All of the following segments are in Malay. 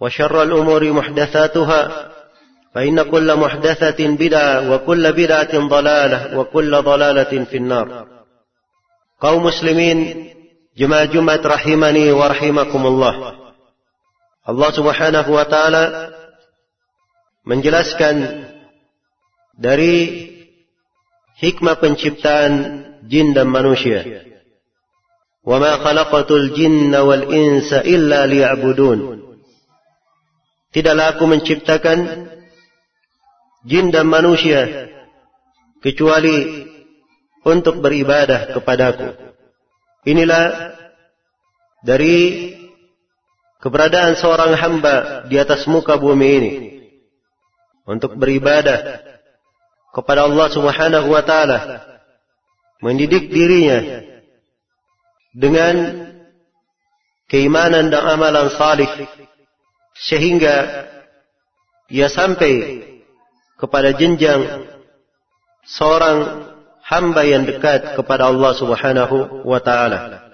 وشر الأمور محدثاتها فإن كل محدثة بدعة وكل بدعة ضلالة وكل ضلالة في النار. قوم مسلمين جمع جمعة رحمني ورحمكم الله الله سبحانه وتعالى menjelaskan dari hikmah penciptaan شبتان جندا منوشيا وَمَا خَلَقَتُ الْجِنَّ وَالْإِنسَ إِلَّا لِيَعْبُدُونَ. Tidaklah aku menciptakan jin dan manusia kecuali untuk beribadah kepadaku. Inilah dari keberadaan seorang hamba di atas muka bumi ini untuk beribadah kepada Allah Subhanahu wa taala mendidik dirinya dengan keimanan dan amalan salih sehingga ia sampai kepada jenjang seorang hamba yang dekat kepada Allah Subhanahu wa taala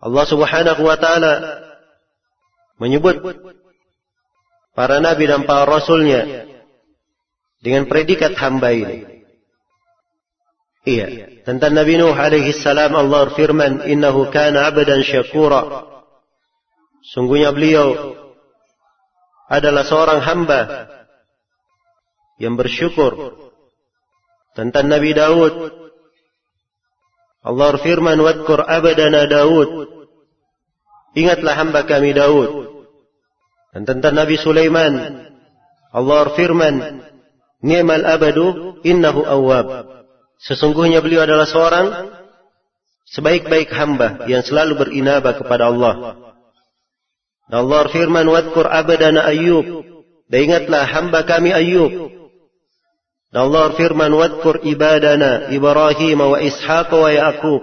Allah Subhanahu wa taala menyebut para nabi dan para rasulnya dengan predikat hamba ini. Iya, tentang Nabi Nuh alaihi salam Allah firman, "Innahu kana 'abdan syakura." Sungguhnya beliau adalah seorang hamba yang bersyukur. Tentang Nabi Daud Allah firman, "Wadkur 'abdana Daud." Ingatlah hamba kami Daud. Dan tentang Nabi Sulaiman, Allah firman, Ni'mal abadu innahu awwab. Sesungguhnya beliau adalah seorang sebaik-baik hamba yang selalu berinabah kepada Allah. Allah firman, Wadkur abadana Ayyub. Dan ingatlah hamba kami Ayyub. Dan Allah firman, Wadkur ibadana Ibrahim wa Ishaq wa Yaqub.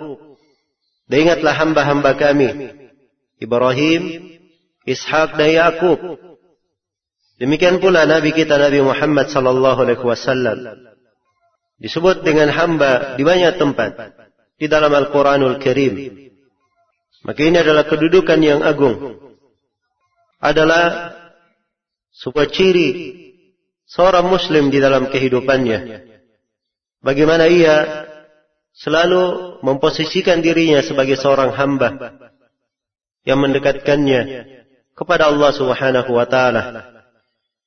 Dan ingatlah hamba-hamba kami Ibrahim, Ishak dan Yakub. Demikian pula Nabi kita Nabi Muhammad sallallahu alaihi wasallam disebut dengan hamba di banyak tempat di dalam Al-Qur'anul Karim. Maka ini adalah kedudukan yang agung. Adalah sebuah ciri seorang muslim di dalam kehidupannya. Bagaimana ia selalu memposisikan dirinya sebagai seorang hamba yang mendekatkannya kepada Allah Subhanahu wa taala.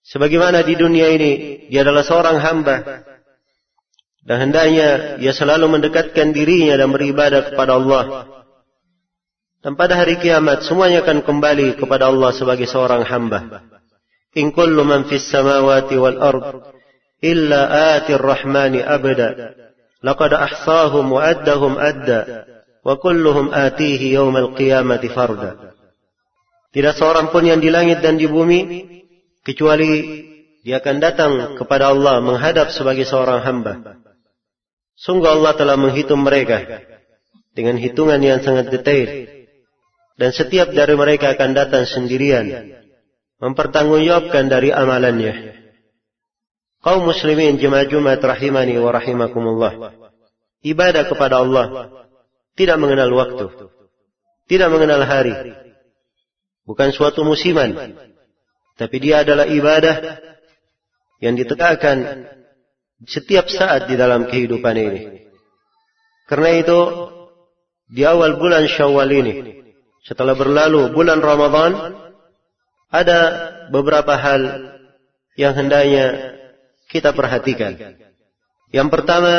Sebagaimana di dunia ini dia adalah seorang hamba dan hendaknya ia selalu mendekatkan dirinya dan beribadah kepada Allah. Dan pada hari kiamat semuanya akan kembali kepada Allah sebagai seorang hamba. In kullu man fis samawati wal ard illa atir rahmani abada. Laqad ahsahum wa addahum adda wa kulluhum atihi yawmal qiyamati farda. Tidak seorang pun yang di langit dan di bumi kecuali dia akan datang kepada Allah menghadap sebagai seorang hamba. Sungguh Allah telah menghitung mereka dengan hitungan yang sangat detail. Dan setiap dari mereka akan datang sendirian mempertanggungjawabkan dari amalannya. kaum muslimin jemaah Jumat rahimani wa rahimakumullah. Ibadah kepada Allah tidak mengenal waktu. Tidak mengenal hari. Bukan suatu musiman. Tapi dia adalah ibadah yang ditegakkan setiap saat di dalam kehidupan ini. Karena itu, di awal bulan syawal ini, setelah berlalu bulan Ramadan, ada beberapa hal yang hendaknya kita perhatikan. Yang pertama,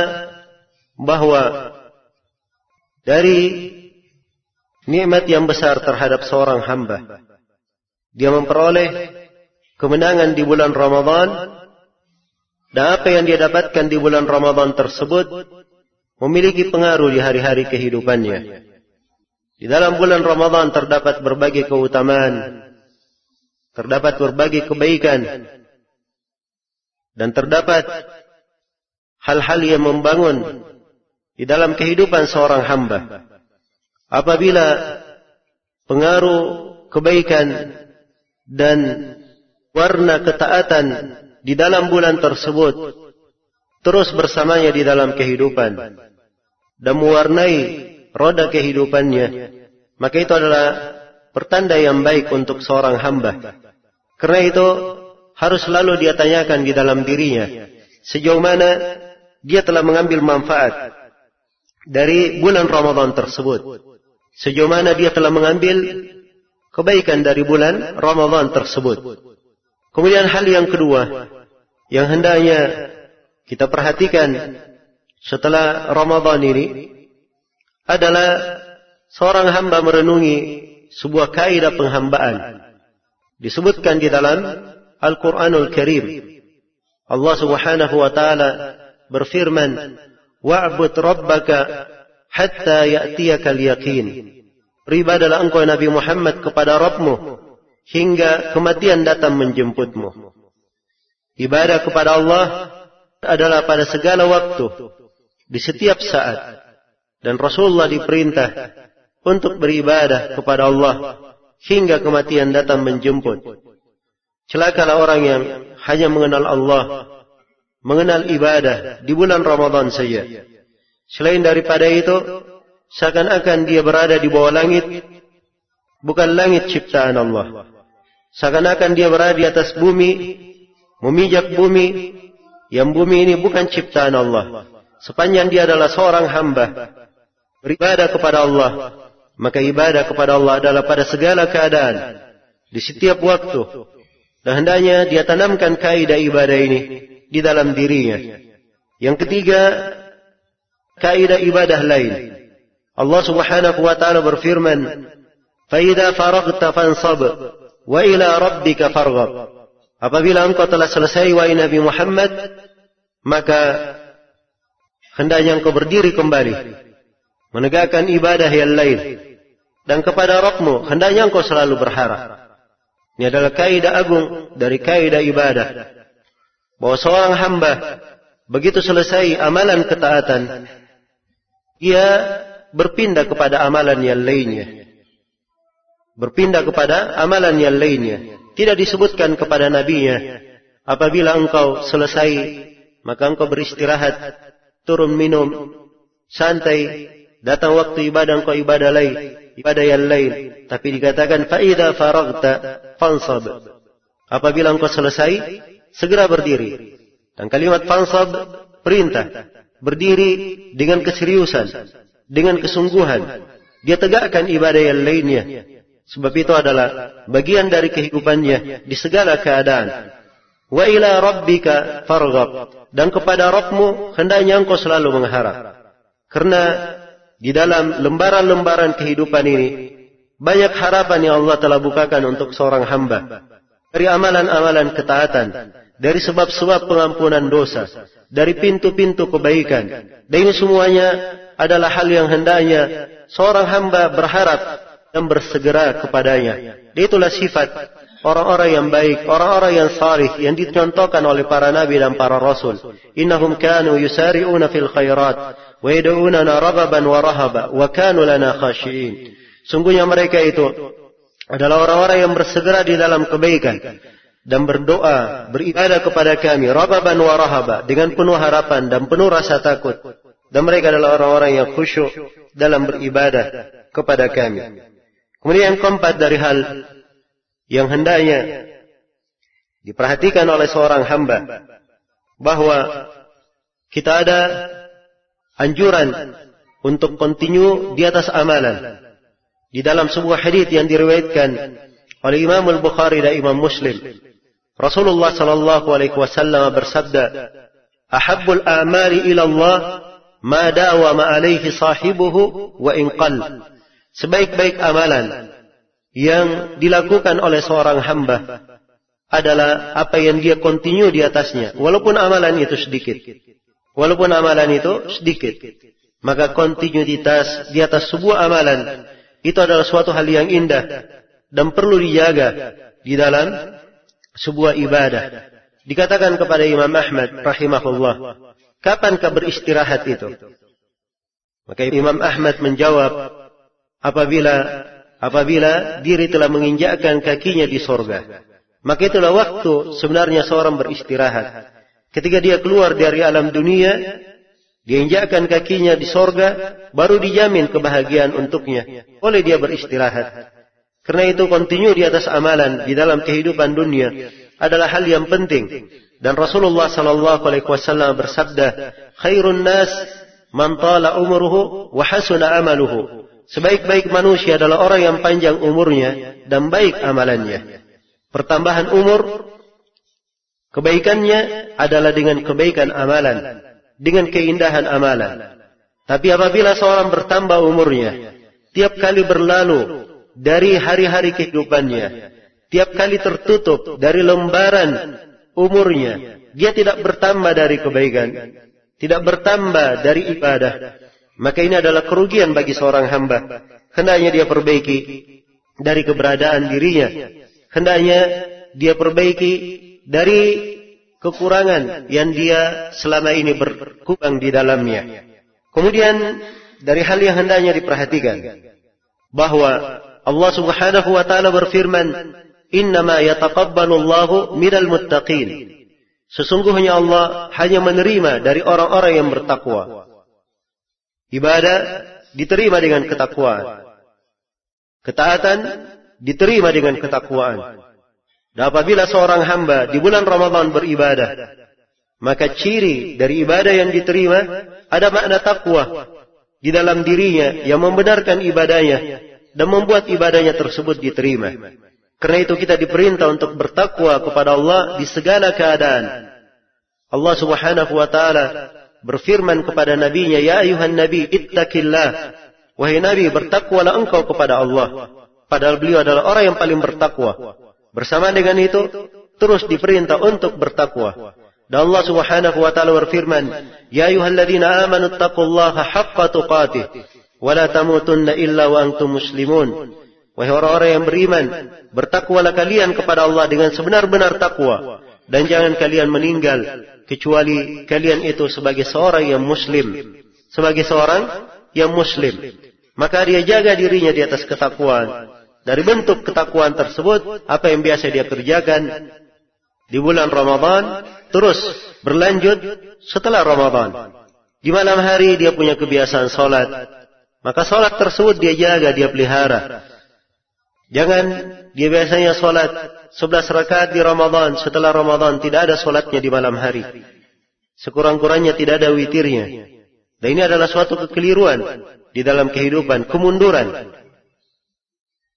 bahawa dari nikmat yang besar terhadap seorang hamba, dia memperoleh kemenangan di bulan Ramadan, dan apa yang dia dapatkan di bulan Ramadan tersebut memiliki pengaruh di hari-hari kehidupannya. Di dalam bulan Ramadan terdapat berbagai keutamaan, terdapat berbagai kebaikan, dan terdapat hal-hal yang membangun di dalam kehidupan seorang hamba. Apabila pengaruh kebaikan dan warna ketaatan di dalam bulan tersebut terus bersamanya di dalam kehidupan. Dan mewarnai roda kehidupannya, maka itu adalah pertanda yang baik untuk seorang hamba. Kerana itu, harus selalu dia tanyakan di dalam dirinya sejauh mana dia telah mengambil manfaat dari bulan Ramadan tersebut. Sejauh mana dia telah mengambil kebaikan dari bulan Ramadan tersebut. Kemudian hal yang kedua yang hendaknya kita perhatikan setelah Ramadan ini adalah seorang hamba merenungi sebuah kaidah penghambaan. Disebutkan di dalam Al-Quranul Karim. Allah subhanahu wa ta'ala berfirman, Wa'bud rabbaka hatta ya'tiyaka al-yaqin. Beribadalah engkau Nabi Muhammad kepada Rabbmu hingga kematian datang menjemputmu. Ibadah kepada Allah adalah pada segala waktu, di setiap saat. Dan Rasulullah diperintah untuk beribadah kepada Allah hingga kematian datang menjemput. Celakalah orang yang hanya mengenal Allah, mengenal ibadah di bulan Ramadan saja. Selain daripada itu, seakan-akan dia berada di bawah langit, bukan langit ciptaan Allah. Seakan-akan dia berada di atas bumi, memijak bumi, yang bumi ini bukan ciptaan Allah. Sepanjang dia adalah seorang hamba, beribadah kepada Allah, maka ibadah kepada Allah adalah pada segala keadaan, di setiap waktu, dan hendaknya dia tanamkan kaidah ibadah ini di dalam dirinya. Yang ketiga, kaidah ibadah lain. Allah Subhanahu wa taala berfirman, "Fa idza faraghta fansab wa ila rabbika farghab." Apabila engkau telah selesai wahai Nabi Muhammad, maka hendaknya engkau berdiri kembali menegakkan ibadah yang lain dan kepada Rabbmu hendaknya engkau selalu berharap. Ini adalah kaidah agung dari kaidah ibadah. Bahawa seorang hamba begitu selesai amalan ketaatan, ia berpindah kepada amalan yang lainnya. Berpindah kepada amalan yang lainnya. Tidak disebutkan kepada nabinya. Apabila engkau selesai, maka engkau beristirahat, turun minum, santai, datang waktu ibadah engkau ibadah lain ibadah yang lain. Tapi dikatakan faida faragta fansab. Apabila engkau selesai, segera berdiri. Dan kalimat fansab perintah. Berdiri dengan keseriusan. Dengan kesungguhan. Dia tegakkan ibadah yang lainnya. Sebab itu adalah bagian dari kehidupannya di segala keadaan. Wa ila rabbika farghab. Dan kepada Rabbmu hendaknya engkau selalu mengharap. Karena di dalam lembaran-lembaran kehidupan ini banyak harapan yang Allah telah bukakan untuk seorang hamba. Dari amalan-amalan ketaatan dari sebab-sebab pengampunan dosa dari pintu-pintu kebaikan. Dan ini semuanya adalah hal yang hendaknya seorang hamba berharap dan bersegera kepadanya. Itulah sifat orang-orang yang baik, orang-orang yang salih yang dicontohkan oleh para nabi dan para rasul. Innahum kanu yusari'una fil khairat wa rahaba wa kanu lana khashi'in. Sungguhnya mereka itu adalah orang-orang yang bersegera di dalam kebaikan dan berdoa, beribadah kepada kami, rababan wa rahaba, dengan penuh harapan dan penuh rasa takut. Dan mereka adalah orang-orang yang khusyuk dalam beribadah kepada kami. Kemudian yang keempat dari hal yang hendaknya diperhatikan oleh seorang hamba, bahawa kita ada anjuran untuk continue di atas amalan. Di dalam sebuah hadis yang diriwayatkan oleh Imam Al-Bukhari dan Imam Muslim, Rasulullah sallallahu alaihi wasallam bersabda, "Ahabbul a'mali ila Allah ma dawama alaihi sahibuhu wa in qall." Sebaik-baik amalan yang dilakukan oleh seorang hamba adalah apa yang dia continue di atasnya walaupun amalan itu sedikit. Walaupun amalan itu sedikit. Maka kontinuitas di atas sebuah amalan itu adalah suatu hal yang indah dan perlu dijaga di dalam sebuah ibadah. Dikatakan kepada Imam Ahmad rahimahullah, kapankah beristirahat itu? Maka Imam Ahmad menjawab, apabila apabila diri telah menginjakkan kakinya di sorga. Maka itulah waktu sebenarnya seorang beristirahat. Ketika dia keluar dari alam dunia, dia injakkan kakinya di sorga, baru dijamin kebahagiaan untuknya. Oleh dia beristirahat. Karena itu kontinu di atas amalan di dalam kehidupan dunia adalah hal yang penting. Dan Rasulullah sallallahu alaihi wasallam bersabda, "Khairun nas man tala umruhu wa hasuna amaluhu." Sebaik-baik manusia adalah orang yang panjang umurnya dan baik amalannya. Pertambahan umur kebaikannya adalah dengan kebaikan amalan, dengan keindahan amalan. Tapi apabila seorang bertambah umurnya, tiap kali berlalu dari hari-hari kehidupannya. Tiap kali tertutup dari lembaran umurnya. Dia tidak bertambah dari kebaikan. Tidak bertambah dari ibadah. Maka ini adalah kerugian bagi seorang hamba. Hendaknya dia perbaiki dari keberadaan dirinya. Hendaknya dia perbaiki dari kekurangan yang dia selama ini berkubang di dalamnya. Kemudian dari hal yang hendaknya diperhatikan. Bahawa Allah Subhanahu wa taala berfirman, "Innama yataqabbalu Allahu minal muttaqin." Sesungguhnya Allah hanya menerima dari orang-orang yang bertakwa. Ibadah diterima dengan ketakwaan. Ketaatan diterima dengan ketakwaan. Dan apabila seorang hamba di bulan Ramadan beribadah, maka ciri dari ibadah yang diterima ada makna takwa di dalam dirinya yang membenarkan ibadahnya dan membuat ibadahnya tersebut diterima. Karena itu kita diperintah untuk bertakwa kepada Allah di segala keadaan. Allah Subhanahu wa taala berfirman kepada nabinya, "Ya ayuhan nabi, ittaqillah." Wahai nabi, bertakwalah engkau kepada Allah. Padahal beliau adalah orang yang paling bertakwa. Bersama dengan itu, terus diperintah untuk bertakwa. Dan Allah Subhanahu wa taala berfirman, "Ya ayyuhalladzina amanu taqullaha haqqa tuqatih." wala tamutunna illa wa antum muslimun wahai orang-orang yang beriman bertakwalah kalian kepada Allah dengan sebenar-benar takwa dan jangan kalian meninggal kecuali kalian itu sebagai seorang yang muslim sebagai seorang yang muslim maka dia jaga dirinya di atas ketakwaan dari bentuk ketakwaan tersebut apa yang biasa dia kerjakan di bulan Ramadan terus berlanjut setelah Ramadan di malam hari dia punya kebiasaan salat Maka solat tersebut dia jaga, dia pelihara. Jangan dia biasanya solat 11 rakaat di Ramadan. Setelah Ramadan tidak ada solatnya di malam hari. Sekurang-kurangnya tidak ada witirnya. Dan ini adalah suatu kekeliruan di dalam kehidupan, kemunduran.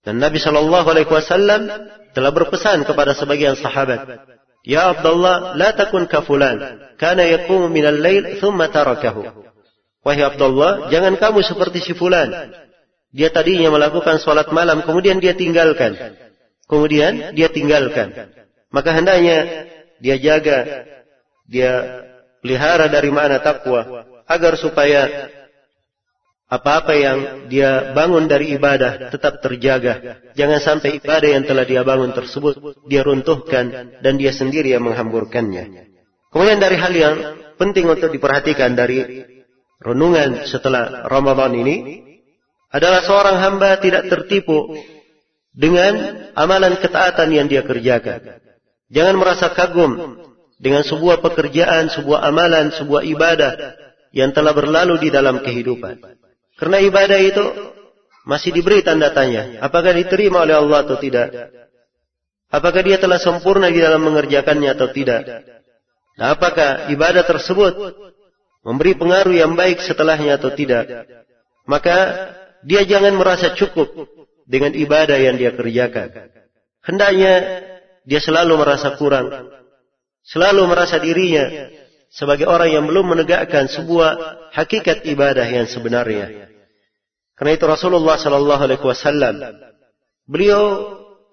Dan Nabi Shallallahu Alaihi Wasallam telah berpesan kepada sebagian sahabat, Ya Abdullah, la takun kafulan, kana yakum min al-lail, thumma tarakahu. Wahai Abdullah, jangan kamu seperti si fulan. Dia tadinya melakukan solat malam, kemudian dia tinggalkan. Kemudian dia tinggalkan. Maka hendaknya dia jaga, dia pelihara dari mana takwa, agar supaya apa-apa yang dia bangun dari ibadah tetap terjaga. Jangan sampai ibadah yang telah dia bangun tersebut dia runtuhkan dan dia sendiri yang menghamburkannya. Kemudian dari hal yang penting untuk diperhatikan dari renungan setelah Ramadan ini adalah seorang hamba tidak tertipu dengan amalan ketaatan yang dia kerjakan. Jangan merasa kagum dengan sebuah pekerjaan, sebuah amalan, sebuah ibadah yang telah berlalu di dalam kehidupan. Karena ibadah itu masih diberi tanda tanya. Apakah diterima oleh Allah atau tidak? Apakah dia telah sempurna di dalam mengerjakannya atau tidak? Nah, apakah ibadah tersebut memberi pengaruh yang baik setelahnya atau tidak? Maka dia jangan merasa cukup dengan ibadah yang dia kerjakan. Hendaknya dia selalu merasa kurang. Selalu merasa dirinya sebagai orang yang belum menegakkan sebuah hakikat ibadah yang sebenarnya. Karena itu Rasulullah sallallahu alaihi wasallam beliau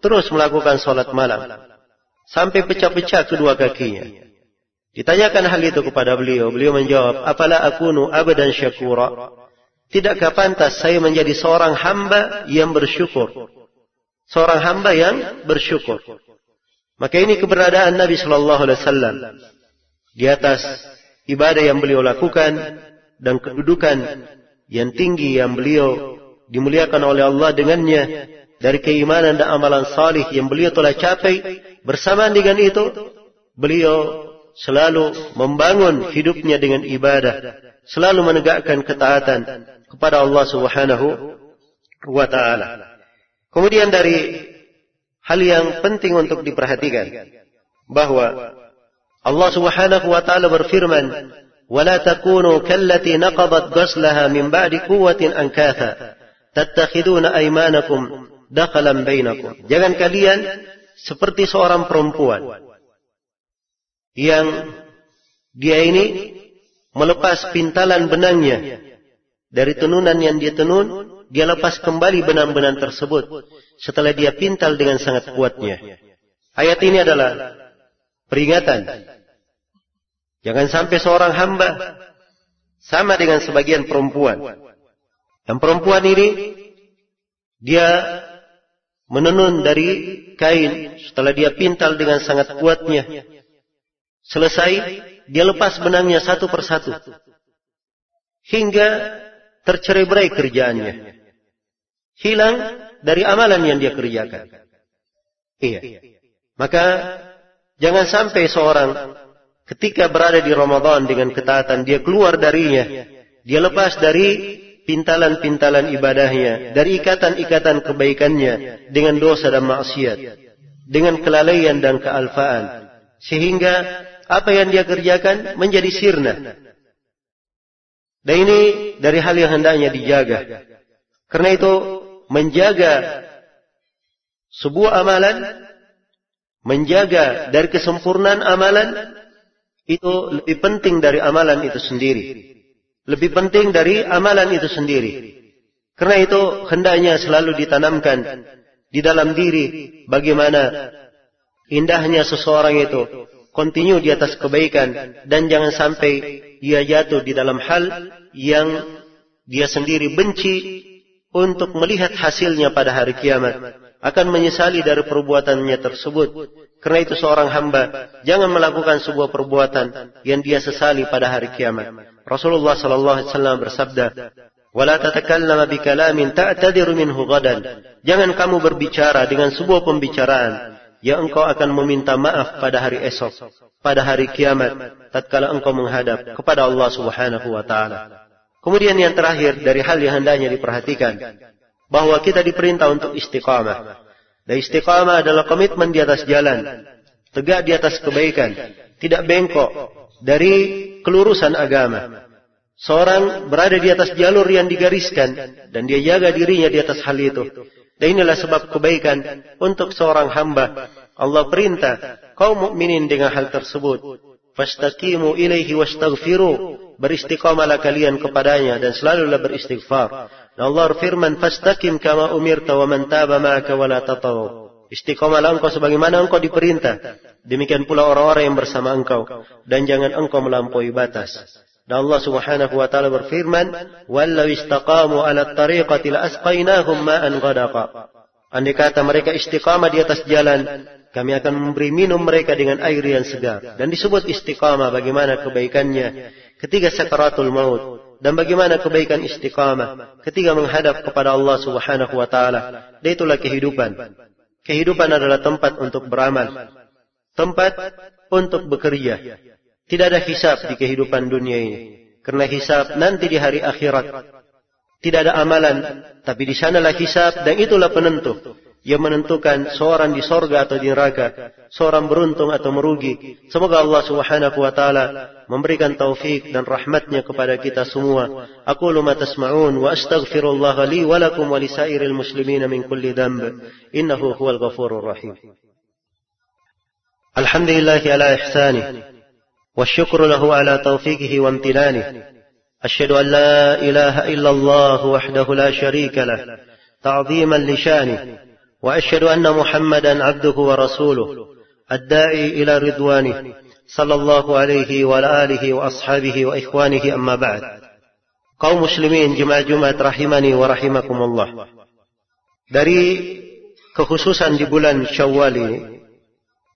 terus melakukan salat malam sampai pecah-pecah kedua kakinya. Ditanyakan hal itu kepada beliau, beliau menjawab, "Afala akunu abadan syakura?" Tidakkah pantas saya menjadi seorang hamba yang bersyukur? Seorang hamba yang bersyukur. Maka ini keberadaan Nabi sallallahu alaihi wasallam di atas ibadah yang beliau lakukan dan kedudukan yang tinggi yang beliau dimuliakan oleh Allah dengannya dari keimanan dan amalan salih yang beliau telah capai bersamaan dengan itu beliau selalu membangun hidupnya dengan ibadah selalu menegakkan ketaatan kepada Allah Subhanahu wa taala. Kemudian dari hal yang penting untuk diperhatikan bahwa Allah Subhanahu wa taala berfirman, "Wala takunu kallati naqadat ghaslaha min ba'di quwwatin ankatha tattakhiduna aymanakum daqalan bainakum." Jangan kalian seperti seorang perempuan yang dia ini melepas pintalan benangnya dari tenunan yang dia tenun, dia lepas kembali benang-benang tersebut setelah dia pintal dengan sangat kuatnya. Ayat ini adalah peringatan Jangan sampai seorang hamba sama dengan sebagian perempuan. Dan perempuan ini dia menenun dari kain setelah dia pintal dengan sangat kuatnya. Selesai, dia lepas benangnya satu persatu. Hingga tercerai berai kerjaannya. Hilang dari amalan yang dia kerjakan. Iya. Maka jangan sampai seorang ketika berada di Ramadan dengan ketaatan dia keluar darinya, dia lepas dari pintalan-pintalan ibadahnya, dari ikatan-ikatan kebaikannya dengan dosa dan maksiat, dengan kelalaian dan kealfaan, sehingga apa yang dia kerjakan menjadi sirna. Dan ini dari hal yang hendaknya dijaga. Karena itu menjaga sebuah amalan, menjaga dari kesempurnaan amalan, itu lebih penting dari amalan itu sendiri. Lebih penting dari amalan itu sendiri. Karena itu hendaknya selalu ditanamkan di dalam diri bagaimana indahnya seseorang itu kontinu di atas kebaikan dan jangan sampai ia jatuh di dalam hal yang dia sendiri benci untuk melihat hasilnya pada hari kiamat akan menyesali dari perbuatannya tersebut. Karena itu seorang hamba jangan melakukan sebuah perbuatan yang dia sesali pada hari kiamat. Rasulullah sallallahu alaihi wasallam bersabda wala tatakallama bi kalamin ta'tadiru minhu ghadan. Jangan kamu berbicara dengan sebuah pembicaraan yang engkau akan meminta maaf pada hari esok pada hari kiamat tatkala engkau menghadap kepada Allah Subhanahu wa taala. Kemudian yang terakhir dari hal yang hendaknya diperhatikan bahawa kita diperintah untuk istiqamah. Dan istiqamah adalah komitmen di atas jalan, tegak di atas kebaikan, tidak bengkok dari kelurusan agama. Seorang berada di atas jalur yang digariskan dan dia jaga dirinya di atas hal itu. Dan inilah sebab kebaikan untuk seorang hamba. Allah perintah kaum mukminin dengan hal tersebut. Fastaqimu ilaihi wastaghfiru beristiqamalah kalian kepadanya dan selalulah beristighfar. Allah firman, "Fastaqim kama umirta wa man taba ma'aka wa la tataw." Istiqamalah engkau sebagaimana engkau diperintah. Demikian pula orang-orang yang bersama engkau dan jangan engkau melampaui batas. Dan Allah Subhanahu wa taala berfirman, "Wallau istaqamu 'ala at-tariqati la asqainahum ma'an ghadaqa." Andai kata mereka istiqamah di atas jalan, kami akan memberi minum mereka dengan air yang segar. Dan disebut istiqamah bagaimana kebaikannya ketika sakaratul maut dan bagaimana kebaikan istiqamah ketika menghadap kepada Allah Subhanahu wa taala. Dan itulah kehidupan. Kehidupan adalah tempat untuk beramal. tempat untuk bekerja. Tidak ada hisab di kehidupan dunia ini. Kerana hisab nanti di hari akhirat. Tidak ada amalan. Tapi di sanalah hisab dan itulah penentu yang menentukan seorang di sorga atau di neraka, seorang beruntung atau merugi. Semoga Allah subhanahu wa ta'ala memberikan taufik dan rahmatnya kepada kita semua. Aku luma tasma'un wa astaghfirullah li walakum wa lisairil muslimin min kulli damb. Innahu huwal ghafurur rahim. Alhamdulillahi ala ihsani. Wa له على توفيقه وامتنانه. wa amtinani. Ashadu an la ilaha illallah wahdahu la sharika lah. تعظيما Ta'zima. وأشهد أن محمدا عبده ورسوله الداعي إلى رضوانه صلى الله عليه وعلى آله وأصحابه وإخوانه أما بعد. قوم مسلمين جمع جمعة رحمني ورحمكم الله. دري كخصوصا دي شوالي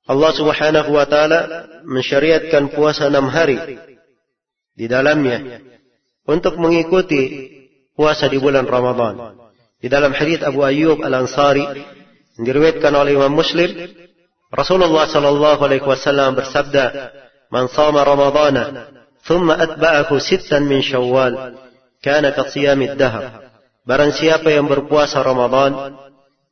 الله سبحانه وتعالى من شريعة كان puasa 6 hari di dalamnya untuk mengikuti puasa di رمضان Ramadan. Di حديث أبو أيوب الأنصاري diriwayatkan oleh Imam Muslim, Rasulullah sallallahu alaihi wasallam bersabda, "Man shama Ramadana, thumma atba'ahu sittan min Syawal, kana ka siyamid dahr." Barang siapa yang berpuasa Ramadan,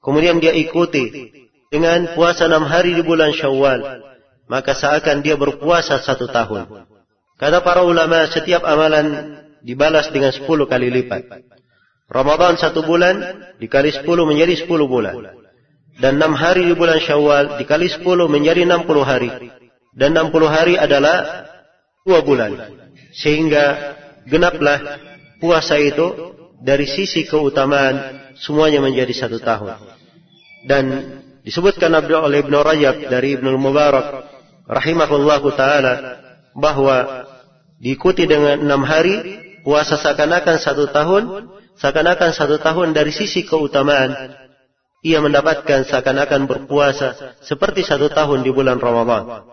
kemudian dia ikuti dengan puasa enam hari di bulan Syawal, maka seakan dia berpuasa satu tahun. Kata para ulama, setiap amalan dibalas dengan sepuluh kali lipat. Ramadan satu bulan dikali sepuluh menjadi sepuluh bulan. Dan enam hari di bulan Syawal dikali sepuluh menjadi enam puluh hari. Dan enam puluh hari adalah dua bulan. Sehingga genaplah puasa itu dari sisi keutamaan semuanya menjadi satu tahun. Dan disebutkan oleh Ibn Rajab dari Ibn Mubarak rahimahullah taala bahwa diikuti dengan enam hari puasa seakan-akan satu tahun seakan-akan satu tahun dari sisi keutamaan ia mendapatkan seakan-akan berpuasa seperti satu tahun di bulan Ramadhan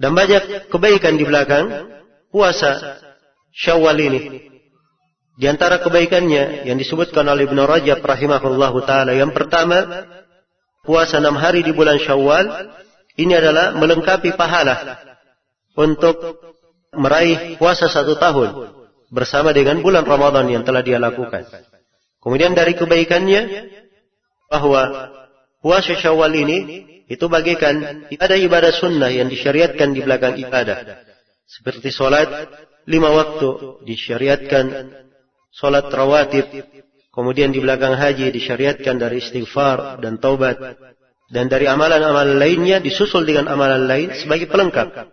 dan banyak kebaikan di belakang puasa Syawal ini di antara kebaikannya yang disebutkan oleh Ibn Rajab rahimahullah taala yang pertama puasa enam hari di bulan Syawal ini adalah melengkapi pahala untuk meraih puasa satu tahun bersama dengan bulan Ramadan yang telah dia lakukan. Kemudian dari kebaikannya bahwa puasa Syawal ini itu bagikan ibadah-ibadah sunnah yang disyariatkan di belakang ibadah. Seperti solat lima waktu disyariatkan, solat rawatib Kemudian di belakang haji disyariatkan dari istighfar dan taubat. Dan dari amalan-amalan lainnya disusul dengan amalan lain sebagai pelengkap.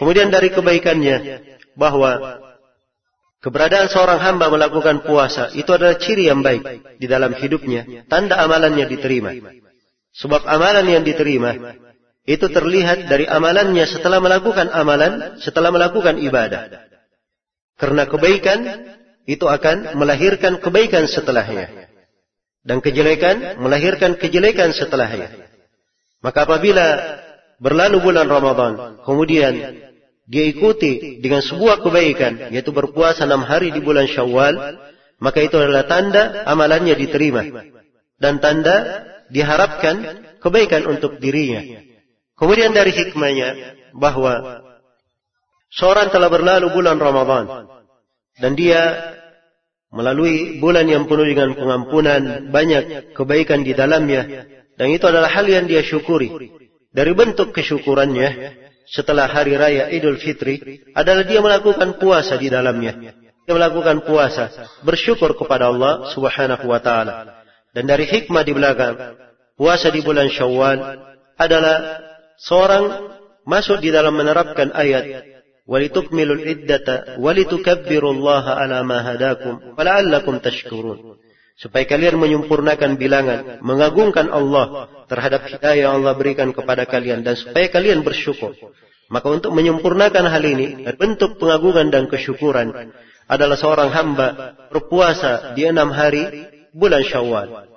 Kemudian dari kebaikannya bahwa keberadaan seorang hamba melakukan puasa itu adalah ciri yang baik di dalam hidupnya. Tanda amalannya diterima. Sebab amalan yang diterima itu terlihat dari amalannya setelah melakukan amalan, setelah melakukan ibadah. Karena kebaikan itu akan melahirkan kebaikan setelahnya. Dan kejelekan melahirkan kejelekan setelahnya. Maka apabila berlalu bulan Ramadan, kemudian dia ikuti dengan sebuah kebaikan, yaitu berpuasa enam hari di bulan Syawal, maka itu adalah tanda amalannya diterima. Dan tanda diharapkan kebaikan untuk dirinya. Kemudian dari hikmahnya, bahawa seorang telah berlalu bulan Ramadan, dan dia melalui bulan yang penuh dengan pengampunan banyak kebaikan di dalamnya dan itu adalah hal yang dia syukuri dari bentuk kesyukurannya setelah hari raya Idul Fitri adalah dia melakukan puasa di dalamnya. Dia melakukan puasa bersyukur kepada Allah Subhanahu wa taala. Dan dari hikmah di belakang puasa di bulan Syawal adalah seorang masuk di dalam menerapkan ayat walitukmilul iddata walitukabbirullaha ala ma hadakum wala'allakum tashkurun supaya kalian menyempurnakan bilangan mengagungkan Allah terhadap hidayah yang Allah berikan kepada kalian dan supaya kalian bersyukur. Maka untuk menyempurnakan hal ini bentuk pengagungan dan kesyukuran adalah seorang hamba berpuasa di enam hari bulan Syawal.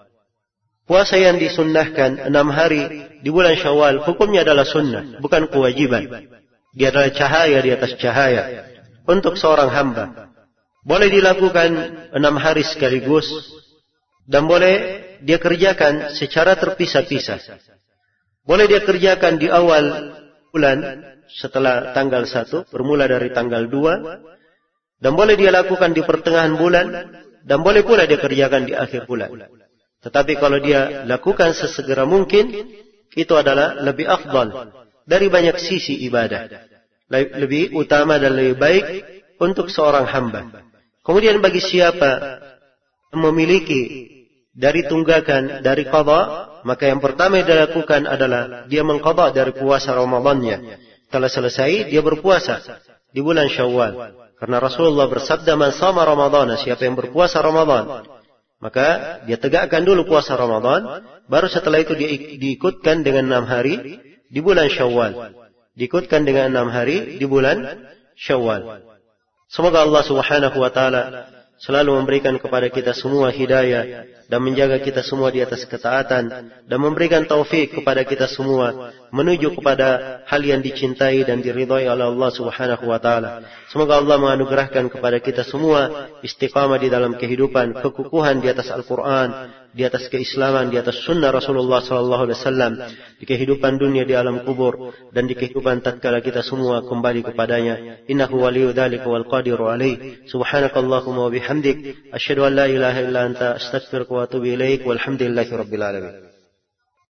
Puasa yang disunnahkan enam hari di bulan Syawal hukumnya adalah sunnah bukan kewajiban. Dia adalah cahaya di atas cahaya untuk seorang hamba. Boleh dilakukan enam hari sekaligus dan boleh dia kerjakan secara terpisah-pisah. Boleh dia kerjakan di awal bulan setelah tanggal 1, bermula dari tanggal 2, dan boleh dia lakukan di pertengahan bulan, dan boleh pula dia kerjakan di akhir bulan. Tetapi kalau dia lakukan sesegera mungkin, itu adalah lebih afdal dari banyak sisi ibadah. Lebih utama dan lebih baik untuk seorang hamba. Kemudian bagi siapa memiliki dari tunggakan, dari qada, maka yang pertama yang dilakukan adalah dia mengqada dari puasa Ramadannya. Telah selesai, dia berpuasa di bulan Syawal. Karena Rasulullah bersabda, Man sama Ramadan, siapa yang berpuasa Ramadan, maka dia tegakkan dulu puasa Ramadan, baru setelah itu dia diikutkan dengan enam hari di bulan Syawal. Diikutkan dengan enam hari di bulan Syawal. Semoga Allah Subhanahu wa taala selalu memberikan kepada kita semua hidayah dan menjaga kita semua di atas ketaatan dan memberikan taufik kepada kita semua menuju kepada hal yang dicintai dan diridhai oleh Allah Subhanahu wa taala. Semoga Allah menganugerahkan kepada kita semua istiqamah di dalam kehidupan, kekukuhan di atas Al-Qur'an, di atas keislaman, di atas sunnah Rasulullah sallallahu alaihi wasallam, di kehidupan dunia di alam kubur dan di kehidupan tatkala kita semua kembali kepadanya. Innahu waliyyu dzalika wal qadiru alaihi. Subhanakallahumma wa bihamdik asyhadu an la ilaha illa anta astaghfiruka wa atubu ilaik. Walhamdulillahirabbil alamin.